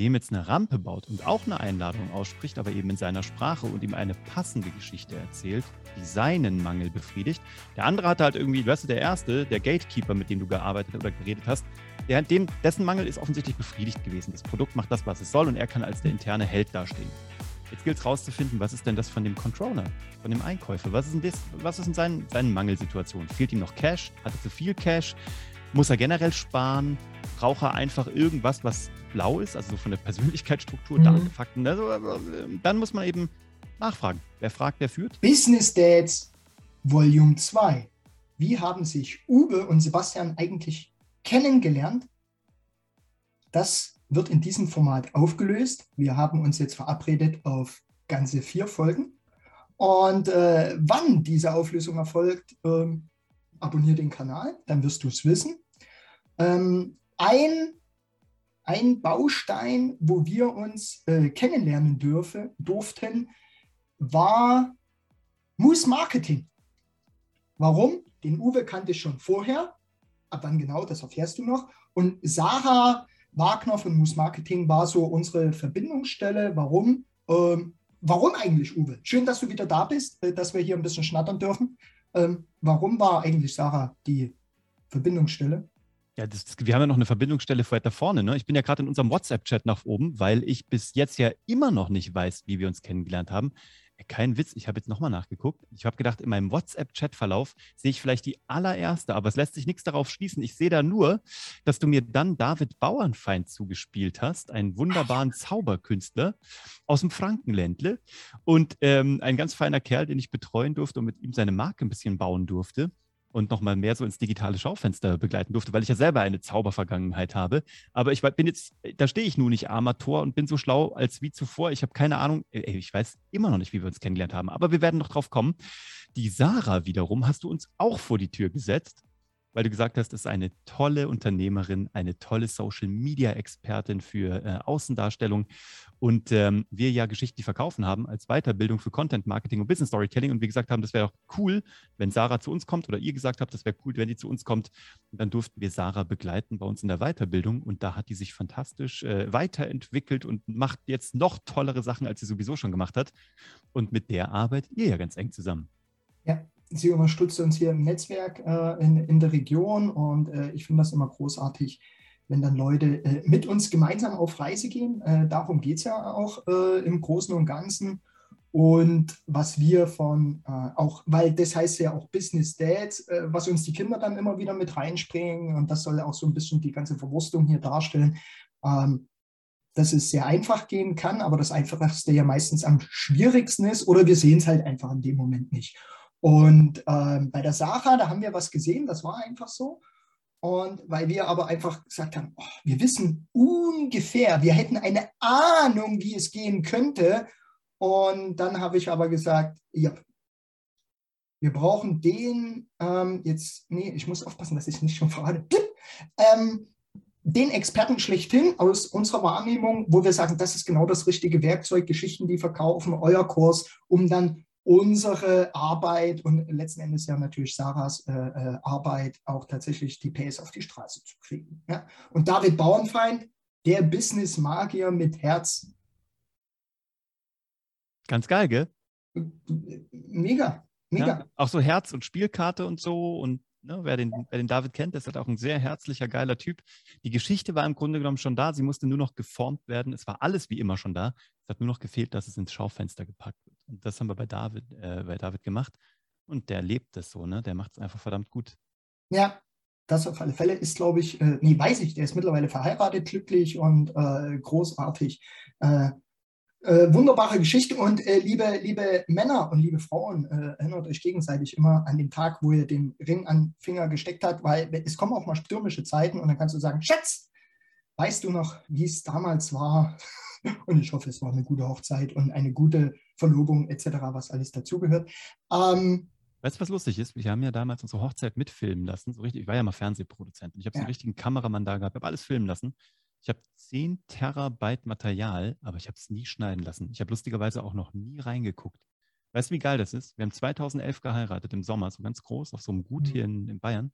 dem jetzt eine Rampe baut und auch eine Einladung ausspricht, aber eben in seiner Sprache und ihm eine passende Geschichte erzählt, die seinen Mangel befriedigt. Der andere hatte halt irgendwie, weißt du, der erste, der Gatekeeper, mit dem du gearbeitet oder geredet hast, der, dem, dessen Mangel ist offensichtlich befriedigt gewesen. Das Produkt macht das, was es soll und er kann als der interne Held dastehen. Jetzt gilt es rauszufinden, was ist denn das von dem Controller, von dem Einkäufer? Was ist denn das, was ist in seinen, seinen Mangelsituationen? Fehlt ihm noch Cash? Hat er zu viel Cash? Muss er generell sparen? Braucht er einfach irgendwas, was blau ist, also so von der Persönlichkeitsstruktur, mhm. Daten, Fakten? Also, dann muss man eben nachfragen. Wer fragt, wer führt? Business Dads Volume 2. Wie haben sich Uwe und Sebastian eigentlich kennengelernt? Das wird in diesem Format aufgelöst. Wir haben uns jetzt verabredet auf ganze vier Folgen. Und äh, wann diese Auflösung erfolgt, ähm, abonniere den Kanal, dann wirst du es wissen. Ähm, ein, ein Baustein, wo wir uns äh, kennenlernen dürfe, durften, war Moose Marketing. Warum? Den Uwe kannte ich schon vorher. Ab wann genau, das erfährst du noch. Und Sarah Wagner von Moose Marketing war so unsere Verbindungsstelle. Warum? Ähm, warum eigentlich, Uwe? Schön, dass du wieder da bist, äh, dass wir hier ein bisschen schnattern dürfen. Ähm, warum war eigentlich Sarah die Verbindungsstelle? Ja, das, wir haben ja noch eine Verbindungsstelle weiter vorne. Ne? Ich bin ja gerade in unserem WhatsApp-Chat nach oben, weil ich bis jetzt ja immer noch nicht weiß, wie wir uns kennengelernt haben. Kein Witz, ich habe jetzt nochmal nachgeguckt. Ich habe gedacht, in meinem WhatsApp-Chat-Verlauf sehe ich vielleicht die allererste, aber es lässt sich nichts darauf schließen. Ich sehe da nur, dass du mir dann David Bauernfeind zugespielt hast, einen wunderbaren Zauberkünstler aus dem Frankenländle und ähm, ein ganz feiner Kerl, den ich betreuen durfte und mit ihm seine Marke ein bisschen bauen durfte und nochmal mehr so ins digitale Schaufenster begleiten durfte, weil ich ja selber eine Zaubervergangenheit habe. Aber ich bin jetzt, da stehe ich nun nicht Amateur und bin so schlau als wie zuvor. Ich habe keine Ahnung, ich weiß immer noch nicht, wie wir uns kennengelernt haben, aber wir werden noch drauf kommen. Die Sarah wiederum hast du uns auch vor die Tür gesetzt weil du gesagt hast, ist eine tolle Unternehmerin, eine tolle Social-Media-Expertin für äh, Außendarstellung und ähm, wir ja Geschichten, verkaufen haben als Weiterbildung für Content Marketing und Business Storytelling und wir gesagt haben, das wäre auch cool, wenn Sarah zu uns kommt oder ihr gesagt habt, das wäre cool, wenn die zu uns kommt. Und dann durften wir Sarah begleiten bei uns in der Weiterbildung und da hat die sich fantastisch äh, weiterentwickelt und macht jetzt noch tollere Sachen, als sie sowieso schon gemacht hat. Und mit der arbeitet ihr ja ganz eng zusammen. Ja, sie unterstützt uns hier im Netzwerk äh, in, in der Region und äh, ich finde das immer großartig, wenn dann Leute äh, mit uns gemeinsam auf Reise gehen. Äh, darum geht es ja auch äh, im Großen und Ganzen. Und was wir von, äh, auch, weil das heißt ja auch Business Dads, was uns die Kinder dann immer wieder mit reinspringen und das soll auch so ein bisschen die ganze Verwurstung hier darstellen. Ähm, dass es sehr einfach gehen kann, aber das Einfachste ja meistens am schwierigsten ist oder wir sehen es halt einfach in dem Moment nicht. Und ähm, bei der Sacha, da haben wir was gesehen, das war einfach so. Und weil wir aber einfach gesagt haben, oh, wir wissen ungefähr, wir hätten eine Ahnung, wie es gehen könnte. Und dann habe ich aber gesagt, ja, wir brauchen den, ähm, jetzt, nee, ich muss aufpassen, dass ich nicht schon verrate, ähm, den Experten schlechthin aus unserer Wahrnehmung, wo wir sagen, das ist genau das richtige Werkzeug, Geschichten, die verkaufen, euer Kurs, um dann unsere Arbeit und letzten Endes ja natürlich Sarahs äh, äh Arbeit auch tatsächlich die PS auf die Straße zu kriegen. Ja? Und David Bauernfeind, der Business-Magier mit Herz. Ganz geil, gell? Mega, mega. Ja, auch so Herz und Spielkarte und so und Ne, wer, den, wer den David kennt, ist halt auch ein sehr herzlicher, geiler Typ. Die Geschichte war im Grunde genommen schon da. Sie musste nur noch geformt werden. Es war alles wie immer schon da. Es hat nur noch gefehlt, dass es ins Schaufenster gepackt wird. Das haben wir bei David, äh, bei David gemacht. Und der lebt das so, ne? Der macht es einfach verdammt gut. Ja, das auf alle Fälle ist, glaube ich, äh, nee, weiß ich, der ist mittlerweile verheiratet, glücklich und äh, großartig. Äh, äh, wunderbare Geschichte und äh, liebe, liebe Männer und liebe Frauen, äh, erinnert euch gegenseitig immer an den Tag, wo ihr den Ring an den Finger gesteckt habt, weil es kommen auch mal stürmische Zeiten und dann kannst du sagen, Schatz, weißt du noch, wie es damals war? Und ich hoffe, es war eine gute Hochzeit und eine gute Verlobung etc., was alles dazugehört. Ähm, Weißt du, was lustig ist? Wir haben ja damals unsere Hochzeit mitfilmen lassen. So richtig, ich war ja mal Fernsehproduzent. Ich habe ja. so einen richtigen Kameramann da gehabt, habe alles filmen lassen. Ich habe 10 Terabyte Material, aber ich habe es nie schneiden lassen. Ich habe lustigerweise auch noch nie reingeguckt. Weißt du, wie geil das ist? Wir haben 2011 geheiratet im Sommer, so ganz groß, auf so einem Gut mhm. hier in, in Bayern.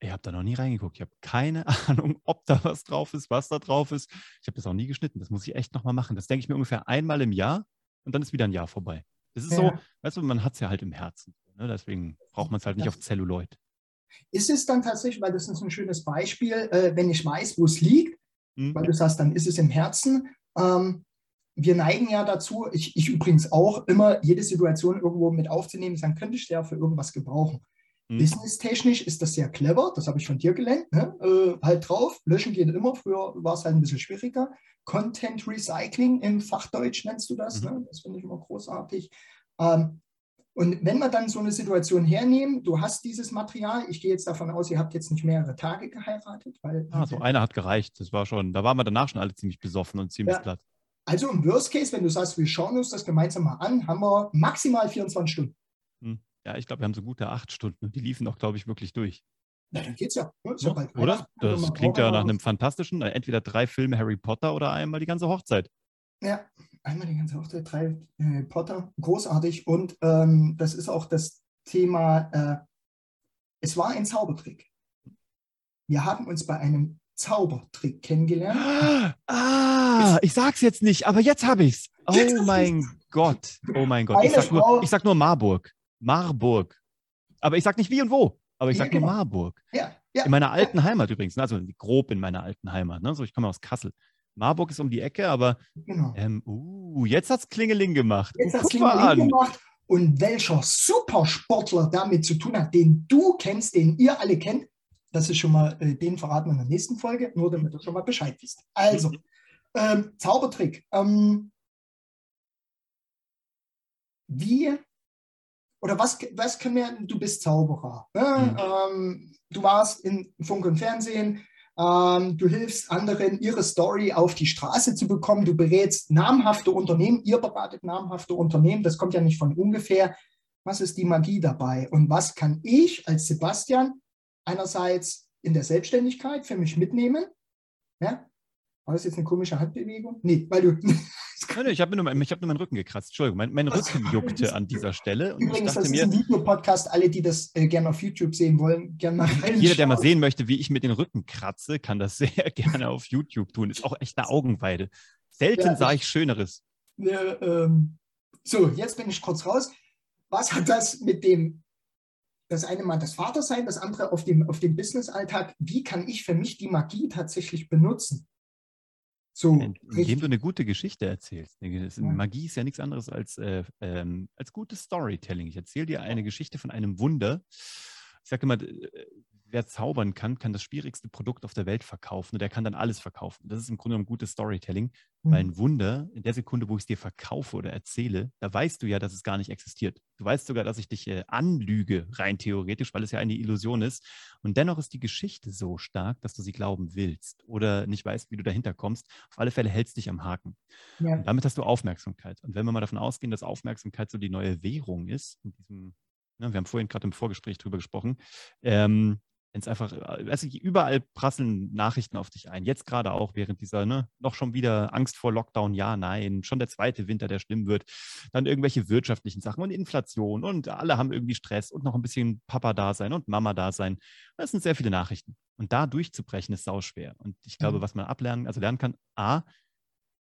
Ich habe da noch nie reingeguckt. Ich habe keine Ahnung, ob da was drauf ist, was da drauf ist. Ich habe das auch nie geschnitten. Das muss ich echt nochmal machen. Das denke ich mir ungefähr einmal im Jahr und dann ist wieder ein Jahr vorbei. Das ist ja. so, weißt du, man hat es ja halt im Herzen. Ne? Deswegen braucht man es halt nicht auf Zelluloid. Ist es dann tatsächlich, weil das ist ein schönes Beispiel, äh, wenn ich weiß, wo es liegt, mhm. weil du sagst, dann ist es im Herzen. Ähm, wir neigen ja dazu, ich, ich, übrigens auch, immer jede Situation irgendwo mit aufzunehmen, dann könnte ich der für irgendwas gebrauchen. Mhm. Business-technisch ist das sehr clever, das habe ich von dir gelernt. Ne? Äh, halt drauf, löschen geht immer, früher war es halt ein bisschen schwieriger. Content Recycling im Fachdeutsch nennst du das, mhm. ne? das finde ich immer großartig. Ähm, und wenn wir dann so eine Situation hernehmen, du hast dieses Material, ich gehe jetzt davon aus, ihr habt jetzt nicht mehrere Tage geheiratet, weil. Ah, so einer hat gereicht. Das war schon, da waren wir danach schon alle ziemlich besoffen und ziemlich ja. platt. Also im Worst Case, wenn du sagst, wir schauen uns das gemeinsam mal an, haben wir maximal 24 Stunden. Hm. Ja, ich glaube, wir haben so gute acht Stunden und die liefen auch, glaube ich, wirklich durch. Na, dann geht's ja. ja, ja oder? Das klingt ja nach einem fantastischen, äh, entweder drei Filme Harry Potter oder einmal die ganze Hochzeit. Ja, einmal die ganze Hochzeit, drei äh, Potter, großartig. Und ähm, das ist auch das Thema, äh, es war ein Zaubertrick. Wir haben uns bei einem Zaubertrick kennengelernt. Ah, ich sag's jetzt nicht, aber jetzt habe ich's. Oh mein Gott, oh mein Gott. Ich sag, nur, ich sag nur Marburg. Marburg. Aber ich sag nicht wie und wo, aber ich ja, genau. nur Marburg. Ja, ja, in meiner alten Heimat übrigens, ne? also grob in meiner alten Heimat. Ne? So, ich komme aus Kassel. Marburg ist um die Ecke, aber genau. ähm, uh, jetzt hat es Klingeling gemacht. Jetzt uh, hat es Klingeling gemacht. Und welcher Supersportler damit zu tun hat, den du kennst, den ihr alle kennt, das ist schon mal, äh, den verraten wir in der nächsten Folge, nur damit ihr schon mal Bescheid wisst. Also, ähm, Zaubertrick. Ähm, wie oder was, was können wir, du bist Zauberer. Ne? Mhm. Ähm, du warst in Funk und Fernsehen, ähm, du hilfst anderen, ihre Story auf die Straße zu bekommen. Du berätst namhafte Unternehmen. Ihr beratet namhafte Unternehmen. Das kommt ja nicht von ungefähr. Was ist die Magie dabei? Und was kann ich als Sebastian einerseits in der Selbstständigkeit für mich mitnehmen? Ja? War das jetzt eine komische Handbewegung? Nee, weil du. Nein, ich habe nur, hab nur meinen Rücken gekratzt. Entschuldigung, mein, mein Rücken juckte an dieser Stelle. Und Übrigens, das ist ein Videopodcast. Alle, die das äh, gerne auf YouTube sehen wollen, gerne mal reinschauen. Jeder, der mal sehen möchte, wie ich mit den Rücken kratze, kann das sehr gerne auf YouTube tun. Ist auch echt eine Augenweide. Selten ja, sah ich, ich Schöneres. Ja, ähm, so, jetzt bin ich kurz raus. Was hat das mit dem das eine mal das Vatersein, das andere auf dem, auf dem Business-Alltag. Wie kann ich für mich die Magie tatsächlich benutzen? So, Indem du eine gute Geschichte erzählst. Magie ist ja nichts anderes als, äh, ähm, als gutes Storytelling. Ich erzähle dir eine Geschichte von einem Wunder. Ich sage immer, wer zaubern kann, kann das schwierigste Produkt auf der Welt verkaufen und der kann dann alles verkaufen. Das ist im Grunde genommen gutes Storytelling, mhm. weil ein Wunder, in der Sekunde, wo ich es dir verkaufe oder erzähle, da weißt du ja, dass es gar nicht existiert. Du weißt sogar, dass ich dich äh, anlüge, rein theoretisch, weil es ja eine Illusion ist. Und dennoch ist die Geschichte so stark, dass du sie glauben willst oder nicht weißt, wie du dahinter kommst. Auf alle Fälle hältst dich am Haken. Ja. Und damit hast du Aufmerksamkeit. Und wenn wir mal davon ausgehen, dass Aufmerksamkeit so die neue Währung ist, in diesem ne, wir haben vorhin gerade im Vorgespräch drüber gesprochen, ähm, wenn es einfach, also überall prasseln Nachrichten auf dich ein. Jetzt gerade auch während dieser, ne, noch schon wieder Angst vor Lockdown, ja, nein, schon der zweite Winter, der schlimm wird. Dann irgendwelche wirtschaftlichen Sachen und Inflation und alle haben irgendwie Stress und noch ein bisschen Papa da sein und Mama da sein. Das sind sehr viele Nachrichten. Und da durchzubrechen ist sauschwer. Und ich glaube, mhm. was man ablernen, also lernen kann, A,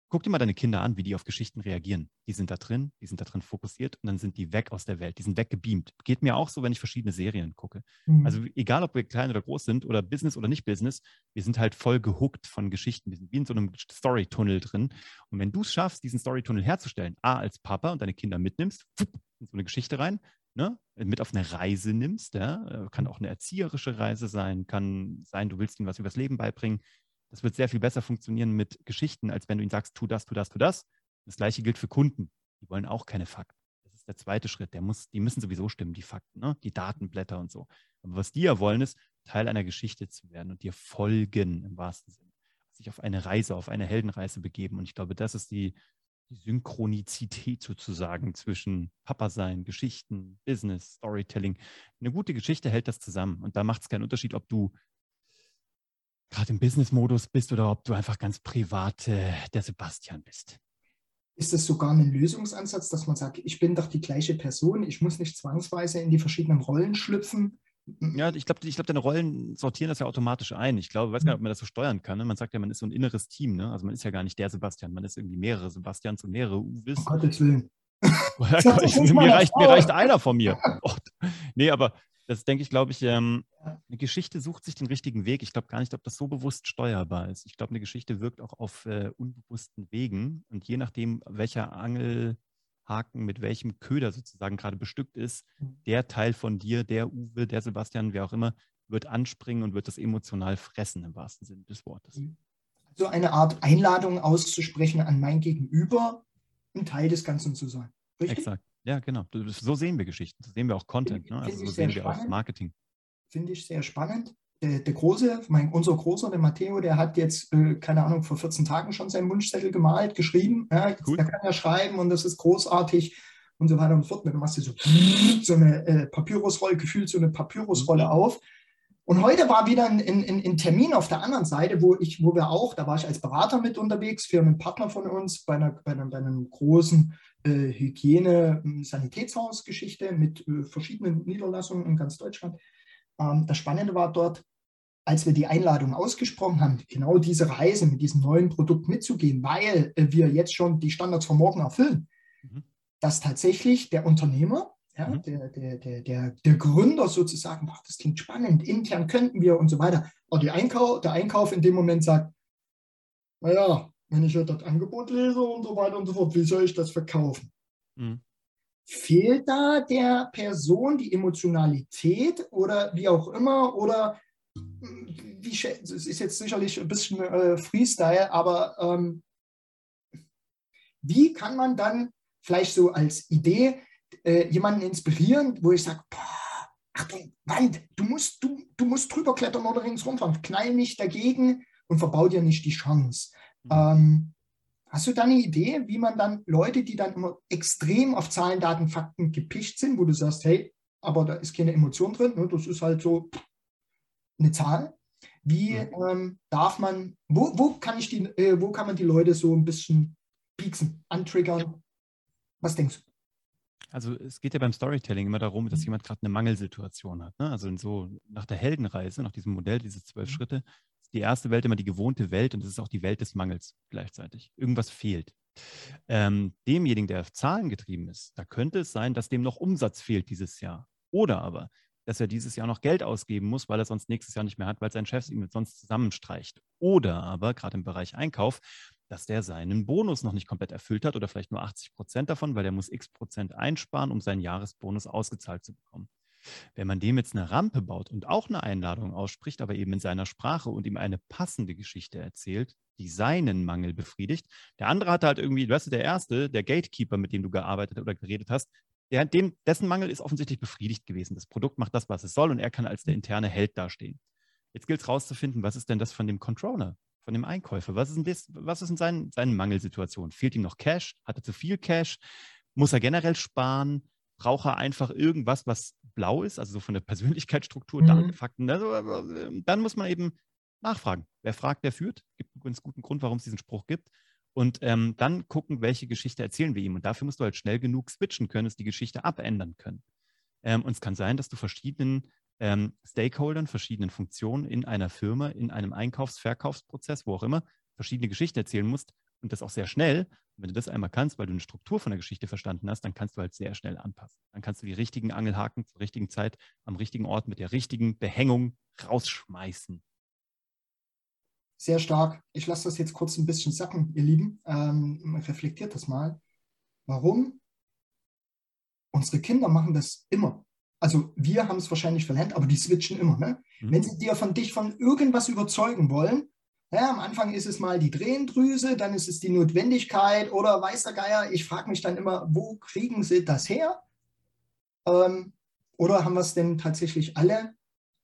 guck dir mal deine Kinder an, wie die auf Geschichten reagieren. Die sind da drin, die sind da drin fokussiert und dann sind die weg aus der Welt, die sind weggebeamt. Geht mir auch so, wenn ich verschiedene Serien gucke. Mhm. Also egal, ob wir klein oder groß sind oder Business oder nicht Business, wir sind halt voll gehuckt von Geschichten. Wir sind wie in so einem Storytunnel drin. Und wenn du es schaffst, diesen Storytunnel herzustellen, A, als Papa und deine Kinder mitnimmst, in so eine Geschichte rein, ne, mit auf eine Reise nimmst, ja, kann auch eine erzieherische Reise sein, kann sein, du willst ihnen was über das Leben beibringen, das wird sehr viel besser funktionieren mit Geschichten, als wenn du ihnen sagst, tu das, tu das, tu das. Das gleiche gilt für Kunden. Die wollen auch keine Fakten. Das ist der zweite Schritt. Der muss, die müssen sowieso stimmen, die Fakten, ne? die Datenblätter und so. Aber was die ja wollen, ist, Teil einer Geschichte zu werden und dir folgen im wahrsten Sinne. Sich auf eine Reise, auf eine Heldenreise begeben. Und ich glaube, das ist die, die Synchronizität sozusagen zwischen Papa sein, Geschichten, Business, Storytelling. Eine gute Geschichte hält das zusammen. Und da macht es keinen Unterschied, ob du gerade im Business-Modus bist oder ob du einfach ganz privat äh, der Sebastian bist. Ist das sogar ein Lösungsansatz, dass man sagt, ich bin doch die gleiche Person, ich muss nicht zwangsweise in die verschiedenen Rollen schlüpfen? Ja, ich glaube, ich glaub, deine Rollen sortieren das ja automatisch ein. Ich glaube, ich weiß gar nicht, ob man das so steuern kann. Ne? Man sagt ja, man ist so ein inneres Team. Ne? Also man ist ja gar nicht der Sebastian, man ist irgendwie mehrere Sebastians und mehrere Uwes. Um Gottes Willen. mir, reicht, mir reicht einer von mir. Oh, nee, aber das denke ich, glaube ich, ähm, eine Geschichte sucht sich den richtigen Weg. Ich glaube gar nicht, ob das so bewusst steuerbar ist. Ich glaube, eine Geschichte wirkt auch auf äh, unbewussten Wegen. Und je nachdem, welcher Angel Haken mit welchem Köder sozusagen gerade bestückt ist, der Teil von dir, der Uwe, der Sebastian, wer auch immer, wird anspringen und wird das emotional fressen im wahrsten Sinne des Wortes. Mhm. So eine Art Einladung auszusprechen an mein Gegenüber, ein Teil des Ganzen zu sein. Richtig? Exakt. Ja, genau. So sehen wir Geschichten. So sehen wir auch Content. Ne? Also so sehen wir auch Marketing. Finde ich sehr spannend der, der Große, mein, unser Großer, der Matteo, der hat jetzt, äh, keine Ahnung, vor 14 Tagen schon seinen Wunschzettel gemalt, geschrieben. Ja, cool. Der kann ja schreiben und das ist großartig und so weiter und so fort. Dann machst du so, so eine äh, Papyrusrolle, gefühlt so eine Papyrusrolle mhm. auf. Und heute war wieder ein, ein, ein, Termin auf der anderen Seite, wo ich, wo wir auch, da war ich als Berater mit unterwegs für einen Partner von uns bei einer, bei einer, bei einer großen äh, Hygiene-Sanitätshausgeschichte mit äh, verschiedenen Niederlassungen in ganz Deutschland. Ähm, das Spannende war dort, als wir die Einladung ausgesprochen haben, genau diese Reise mit diesem neuen Produkt mitzugehen, weil äh, wir jetzt schon die Standards von morgen erfüllen, mhm. dass tatsächlich der Unternehmer, ja, mhm. der, der, der, der, der Gründer sozusagen, ach, das klingt spannend, intern könnten wir und so weiter, aber die Einkauf, der Einkauf in dem Moment sagt, naja, wenn ich das Angebot lese und so weiter und so fort, wie soll ich das verkaufen? Mhm. Fehlt da der Person die Emotionalität oder wie auch immer? Oder wie, es ist jetzt sicherlich ein bisschen äh, Freestyle, aber ähm, wie kann man dann vielleicht so als Idee äh, jemanden inspirieren, wo ich sage, Achtung, Wand, du musst, du, du musst drüber klettern oder ringsrum fahren, knall nicht dagegen und verbau dir nicht die Chance. Mhm. Ähm, Hast du da eine Idee, wie man dann Leute, die dann immer extrem auf Zahlen, Daten, Fakten gepicht sind, wo du sagst, hey, aber da ist keine Emotion drin, ne? das ist halt so eine Zahl. Wie mhm. ähm, darf man, wo, wo kann ich die, äh, wo kann man die Leute so ein bisschen pieksen, antriggern? Was denkst du? Also es geht ja beim Storytelling immer darum, dass mhm. jemand gerade eine Mangelsituation hat. Ne? Also so nach der Heldenreise, nach diesem Modell, diese zwölf mhm. Schritte, die erste Welt immer die gewohnte Welt und es ist auch die Welt des Mangels gleichzeitig. Irgendwas fehlt. Ähm, demjenigen, der auf Zahlen getrieben ist, da könnte es sein, dass dem noch Umsatz fehlt dieses Jahr. Oder aber, dass er dieses Jahr noch Geld ausgeben muss, weil er sonst nächstes Jahr nicht mehr hat, weil sein Chef ihm sonst zusammenstreicht. Oder aber, gerade im Bereich Einkauf, dass der seinen Bonus noch nicht komplett erfüllt hat oder vielleicht nur 80 Prozent davon, weil er muss x Prozent einsparen, um seinen Jahresbonus ausgezahlt zu bekommen. Wenn man dem jetzt eine Rampe baut und auch eine Einladung ausspricht, aber eben in seiner Sprache und ihm eine passende Geschichte erzählt, die seinen Mangel befriedigt. Der andere hatte halt irgendwie, du weißt, der erste, der Gatekeeper, mit dem du gearbeitet oder geredet hast, der, dem, dessen Mangel ist offensichtlich befriedigt gewesen. Das Produkt macht das, was es soll und er kann als der interne Held dastehen. Jetzt gilt es rauszufinden, was ist denn das von dem Controller, von dem Einkäufer? Was ist denn, das, was ist in seinen, seinen Mangelsituationen? Fehlt ihm noch Cash? Hat er zu viel Cash? Muss er generell sparen? brauche einfach irgendwas, was blau ist, also so von der Persönlichkeitsstruktur, mhm. Daten, Fakten. Also, äh, dann muss man eben nachfragen. Wer fragt, der führt. Gibt einen ganz guten Grund, warum es diesen Spruch gibt. Und ähm, dann gucken, welche Geschichte erzählen wir ihm. Und dafür musst du halt schnell genug switchen können, dass die Geschichte abändern können. Ähm, und es kann sein, dass du verschiedenen ähm, Stakeholdern, verschiedenen Funktionen in einer Firma, in einem Einkaufs-, Verkaufsprozess, wo auch immer, verschiedene Geschichten erzählen musst, und das auch sehr schnell. Und wenn du das einmal kannst, weil du eine Struktur von der Geschichte verstanden hast, dann kannst du halt sehr schnell anpassen. Dann kannst du die richtigen Angelhaken zur richtigen Zeit am richtigen Ort mit der richtigen Behängung rausschmeißen. Sehr stark. Ich lasse das jetzt kurz ein bisschen sacken, ihr Lieben. Ähm, reflektiert das mal. Warum? Unsere Kinder machen das immer. Also wir haben es wahrscheinlich verlernt, aber die switchen immer. Ne? Mhm. Wenn sie dir von dich von irgendwas überzeugen wollen, ja, am Anfang ist es mal die Drehendrüse, dann ist es die Notwendigkeit oder weiß der Geier, ich frage mich dann immer, wo kriegen sie das her? Ähm, oder haben wir es denn tatsächlich alle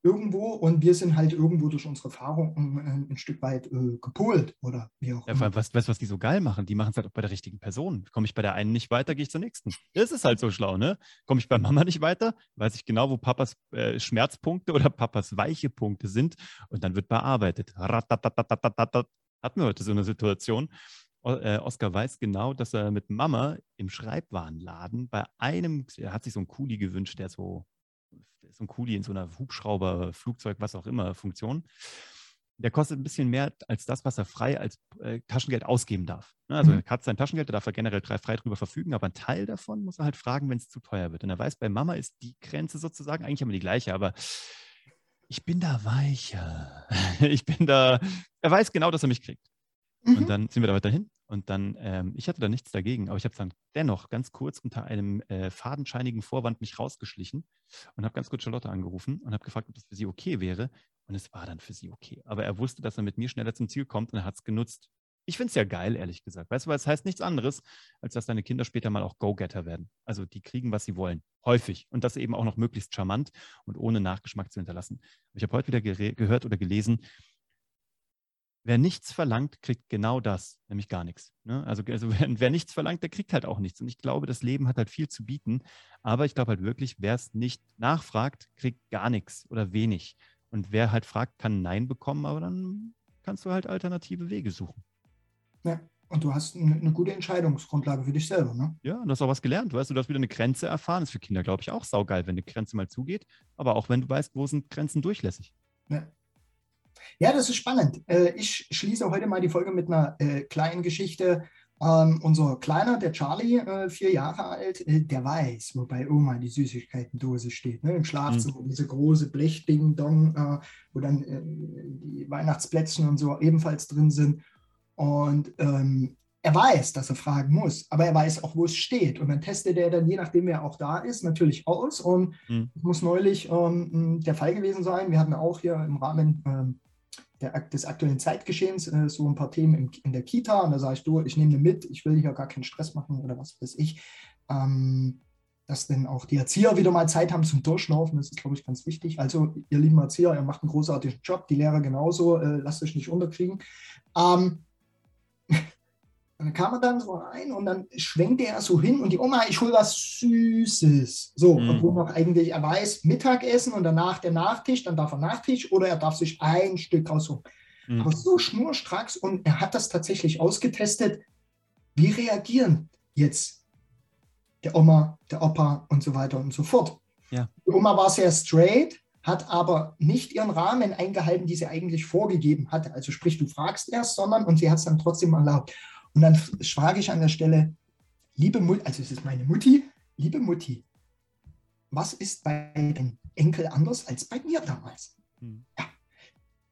irgendwo und wir sind halt irgendwo durch unsere Erfahrung ein, ein Stück weit äh, gepolt oder wie auch ja, immer. Weißt du, was die so geil machen? Die machen es halt auch bei der richtigen Person. Komme ich bei der einen nicht weiter, gehe ich zur nächsten. Das ist halt so schlau, ne? Komme ich bei Mama nicht weiter, weiß ich genau, wo Papas äh, Schmerzpunkte oder Papas weiche Punkte sind und dann wird bearbeitet. Hatten wir heute so eine Situation. Äh, Oskar weiß genau, dass er mit Mama im Schreibwarenladen bei einem, er hat sich so einen Kuli gewünscht, der so so ein Kuli in so einer Hubschrauber, Flugzeug, was auch immer Funktion. Der kostet ein bisschen mehr als das, was er frei als äh, Taschengeld ausgeben darf. Ne, also mhm. er hat sein Taschengeld, da darf er generell frei drüber verfügen, aber ein Teil davon muss er halt fragen, wenn es zu teuer wird. Und er weiß, bei Mama ist die Grenze sozusagen eigentlich immer die gleiche, aber ich bin da weicher. Ich bin da, er weiß genau, dass er mich kriegt. Mhm. Und dann sind wir da weiterhin. Und dann, ähm, ich hatte da nichts dagegen, aber ich habe dann dennoch ganz kurz unter einem äh, fadenscheinigen Vorwand mich rausgeschlichen und habe ganz kurz Charlotte angerufen und habe gefragt, ob das für sie okay wäre. Und es war dann für sie okay. Aber er wusste, dass er mit mir schneller zum Ziel kommt und er hat es genutzt. Ich finde es ja geil, ehrlich gesagt. Weißt du, weil es heißt nichts anderes, als dass deine Kinder später mal auch Go-Getter werden. Also die kriegen, was sie wollen. Häufig. Und das eben auch noch möglichst charmant und ohne Nachgeschmack zu hinterlassen. Ich habe heute wieder gehört oder gelesen, wer nichts verlangt, kriegt genau das, nämlich gar nichts. Ne? Also, also wer, wer, nichts verlangt, der kriegt halt auch nichts. Und ich glaube, das Leben hat halt viel zu bieten. Aber ich glaube halt wirklich, wer es nicht nachfragt, kriegt gar nichts oder wenig. Und wer halt fragt, kann Nein bekommen, aber dann kannst du halt alternative Wege suchen. Ja, und du hast eine, eine gute Entscheidungsgrundlage für dich selber. Ne? Ja, und du hast auch was gelernt. Du weißt, du hast wieder eine Grenze erfahren. Das ist für Kinder, glaube ich, auch saugeil, wenn eine Grenze mal zugeht. Aber auch wenn du weißt, wo sind Grenzen durchlässig. Ja. Ja, das ist spannend. Äh, ich schließe heute mal die Folge mit einer äh, kleinen Geschichte. Ähm, unser Kleiner, der Charlie, äh, vier Jahre alt, der weiß, wo bei Oma die Süßigkeiten-Dose steht. Ne? Im Schlafzimmer, mhm. diese große Blechding-Dong, wo dann die Weihnachtsplätzchen und so ebenfalls drin sind. Und ähm, er weiß, dass er fragen muss, aber er weiß auch, wo es steht. Und dann testet er dann, je nachdem, wer auch da ist, natürlich aus. Und mhm. muss neulich ähm, der Fall gewesen sein. Wir hatten auch hier im Rahmen ähm, der, des aktuellen Zeitgeschehens äh, so ein paar Themen in, in der Kita. Und da sage ich, du, ich nehme mit, ich will hier gar keinen Stress machen oder was weiß ich. Ähm, dass dann auch die Erzieher wieder mal Zeit haben zum Durchschnaufen. Das ist, glaube ich, ganz wichtig. Also, ihr lieben Erzieher, ihr macht einen großartigen Job, die Lehrer genauso, äh, lasst euch nicht unterkriegen. Ähm, kam er dann so rein und dann schwenkte er so hin und die Oma, ich hole was Süßes. So, mhm. obwohl noch eigentlich er weiß, Mittagessen und danach der Nachtisch, dann darf er Nachtisch oder er darf sich ein Stück rausholen. Mhm. Aber so schnurstracks und er hat das tatsächlich ausgetestet. Wie reagieren jetzt der Oma, der Opa und so weiter und so fort? Ja. Die Oma war sehr straight, hat aber nicht ihren Rahmen eingehalten, die sie eigentlich vorgegeben hatte. Also sprich, du fragst erst, sondern und sie hat es dann trotzdem erlaubt. Und dann frage ich an der Stelle, liebe Mutti, also es ist meine Mutti, liebe Mutti, was ist bei deinem Enkel anders als bei mir damals? Hm. Ja.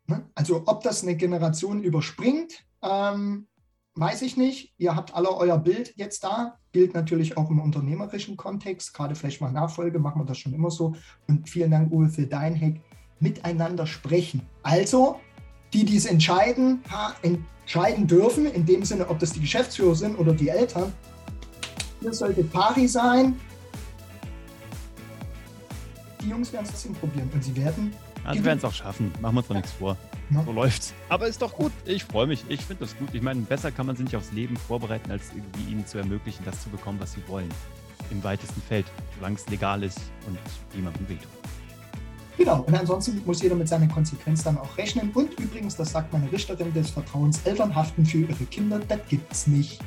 Ne? Also ob das eine Generation überspringt, ähm, weiß ich nicht. Ihr habt alle euer Bild jetzt da. Gilt natürlich auch im unternehmerischen Kontext. Gerade vielleicht mal Nachfolge, machen wir das schon immer so. Und vielen Dank, Uwe, für dein Hack. Miteinander sprechen. Also, die, die es entscheiden, entscheiden dürfen, in dem Sinne, ob das die Geschäftsführer sind oder die Eltern. Ihr solltet pari sein. Die Jungs werden es trotzdem probieren und sie werden. Ja, sie werden es auch schaffen. Machen wir uns doch nichts vor. Ja. So läuft's. Aber ist doch gut. Ich freue mich. Ich finde das gut. Ich meine, besser kann man sich nicht aufs Leben vorbereiten, als irgendwie ihnen zu ermöglichen, das zu bekommen, was sie wollen. Im weitesten Feld, solange es legal ist und niemandem wehtut. Genau, und ansonsten muss jeder mit seiner Konsequenz dann auch rechnen. Und übrigens, das sagt meine Richterin des Vertrauens, Eltern haften für ihre Kinder, das gibt's nicht.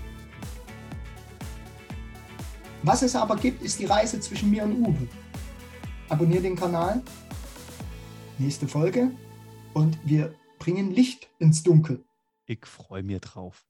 Was es aber gibt, ist die Reise zwischen mir und Uwe. Abonnier den Kanal. Nächste Folge. Und wir bringen Licht ins Dunkel. Ich freue mich drauf.